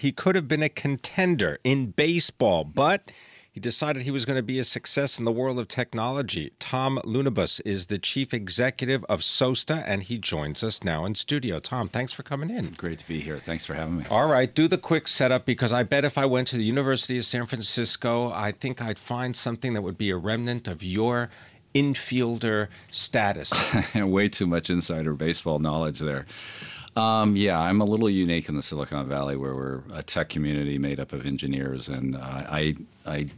He could have been a contender in baseball, but he decided he was going to be a success in the world of technology. Tom Lounibos is the chief executive of SOASTA, and he joins us now in studio. Tom, thanks for coming in. Great to be here. Thanks for having me. All right, do the quick setup because I bet if I went to the University of San Francisco, I think I'd find something that would be a remnant of your infielder status. Way too much insider baseball knowledge there. Um, yeah, I'm a little unique in the Silicon Valley, where we're a tech community made up of engineers, and uh, I, I,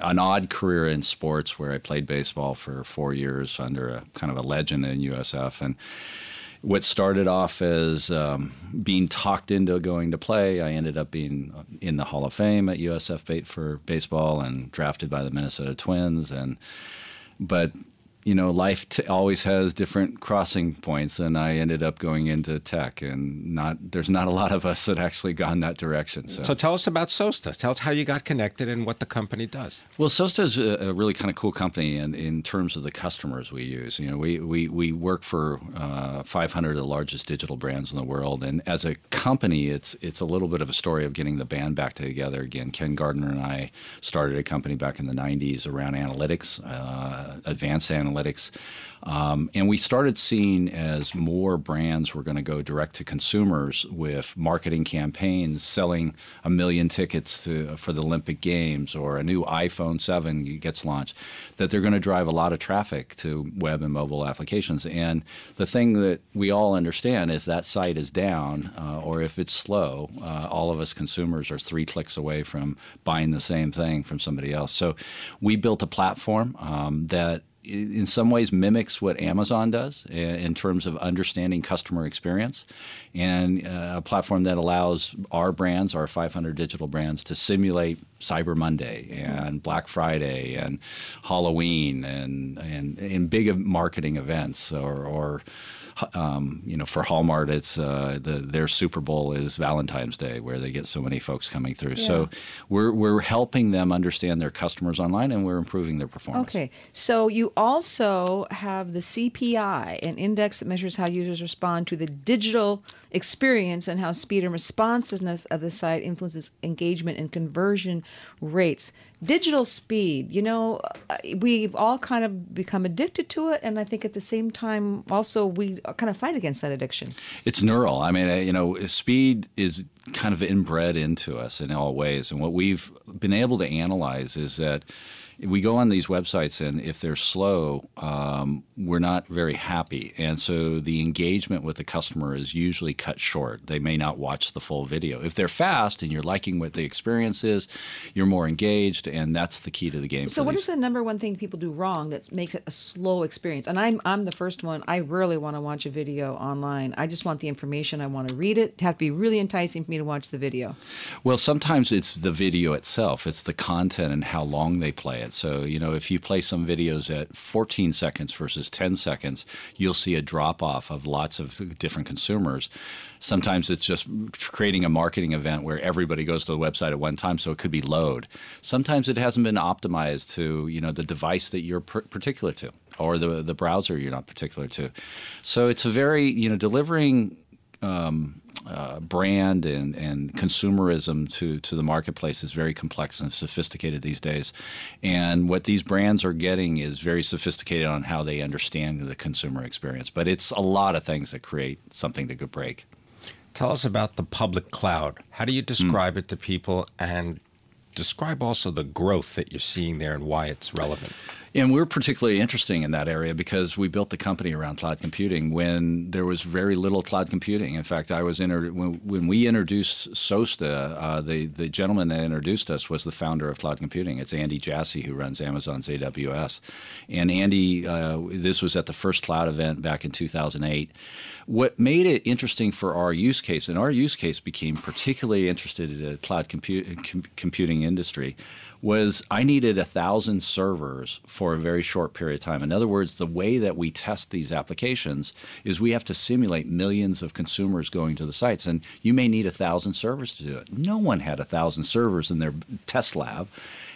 an odd career in sports where I played baseball for four years under a kind of a legend in USF, and what started off as um, being talked into going to play, I ended up being in the Hall of Fame at USF for baseball and drafted by the Minnesota Twins, and but you know, life t- always has different crossing points, and I ended up going into tech, and not there's not a lot of us that actually gone that direction. So, so tell us about SOASTA. Tell us how you got connected and what the company does. Well, SOASTA is a, a really kind of cool company, in, in terms of the customers we use. You know, we we, we work for uh, 500 of the largest digital brands in the world, and as a company, it's it's a little bit of a story of getting the band back together again. Ken Gardner and I started a company back in the 90s around analytics, uh, advanced analytics analytics. Um, and we started seeing as more brands were going to go direct to consumers with marketing campaigns, selling a million tickets to, for the Olympic Games or a new iPhone 7 gets launched, that they're going to drive a lot of traffic to web and mobile applications. And the thing that we all understand if that site is down uh, or if it's slow, uh, all of us consumers are three clicks away from buying the same thing from somebody else. So we built a platform um, that in some ways mimics what Amazon does in terms of understanding customer experience, and uh, a platform that allows our brands, our 500 digital brands, to simulate Cyber Monday and Black Friday and Halloween and and, and big marketing events or, or um, you know, for Hallmark, it's uh, the, their Super Bowl is Valentine's Day, where they get so many folks coming through. Yeah. So we're we're helping them understand their customers online, and we're improving their performance. Okay, so you also have the CPI, an index that measures how users respond to the digital experience and how speed and responsiveness of the site influences engagement and conversion rates. Digital speed you know uh, we've all kind of become addicted to it and i think at the same time also we kind of fight against that addiction. It's neural. I mean uh, you know speed is kind of inbred into us in all ways and what we've been able to analyze is that we go on these websites, and if they're slow, um, we're not very happy. And so the engagement with the customer is usually cut short. They may not watch the full video. If they're fast and you're liking what the experience is, you're more engaged, and that's the key to the game. So, what these. is the number one thing people do wrong that makes it a slow experience? And I'm I'm the first one. I rarely want to watch a video online. I just want the information. I want to read it. It have to be really enticing for me to watch the video. Well, sometimes it's the video itself. It's the content and how long they play it. So, you know, if you play some videos at 14 seconds versus 10 seconds, you'll see a drop off of lots of different consumers. Sometimes it's just creating a marketing event where everybody goes to the website at one time, so it could be load. Sometimes it hasn't been optimized to, you know, the device that you're particular to or the the browser you're not particular to. So it's a very, you know, delivering um, uh, brand and, and consumerism to, to the marketplace is very complex and sophisticated these days. And what these brands are getting is very sophisticated on how they understand the consumer experience. But it's a lot of things that create something that could break. Tell us about the public cloud. How do you describe mm. it to people and describe also the growth that you're seeing there and why it's relevant? And we're particularly interesting in that area because we built the company around cloud computing when there was very little cloud computing. In fact, I was inter- when, when we introduced SOASTA, uh, the the gentleman that introduced us was the founder of cloud computing. It's Andy Jassy who runs Amazon's AWS, and Andy, uh, this was at the first cloud event back in 2008. What made it interesting for our use case, and our use case became particularly interested in the cloud compu- com- computing industry, was I needed a thousand servers for a very short period of time. In other words, the way that we test these applications is we have to simulate millions of consumers going to the sites, and you may need a thousand servers to do it. No one had a thousand servers in their test lab.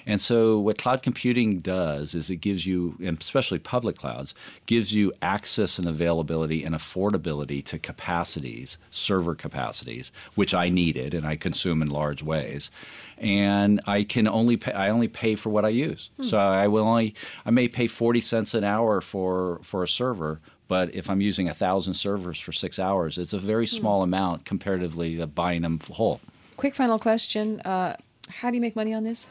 And so, what cloud computing does is it gives you, and especially public clouds, gives you access and availability and affordability to capacities, server capacities, which I needed and I consume in large ways. And I can only pay, I only pay for what I use. Hmm. So I will only, I may pay 40 cents an hour for, for a server, but if I'm using a thousand servers for six hours, it's a very hmm. small amount comparatively to buying them whole. Quick final question: uh, How do you make money on this?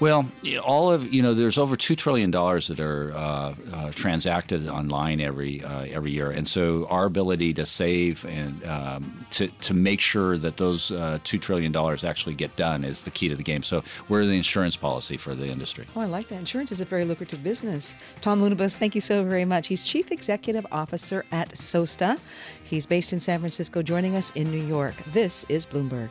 Well, all of you know, there's over two trillion dollars that are uh, uh, transacted online every uh, every year, and so our ability to save and um, to to make sure that those uh, two trillion dollars actually get done is the key to the game. So we're the insurance policy for the industry. Oh, I like that. Insurance is a very lucrative business. Tom Lounibos, thank you so very much. He's Chief Executive Officer at SOASTA. He's based in San Francisco, joining us in New York. This is Bloomberg.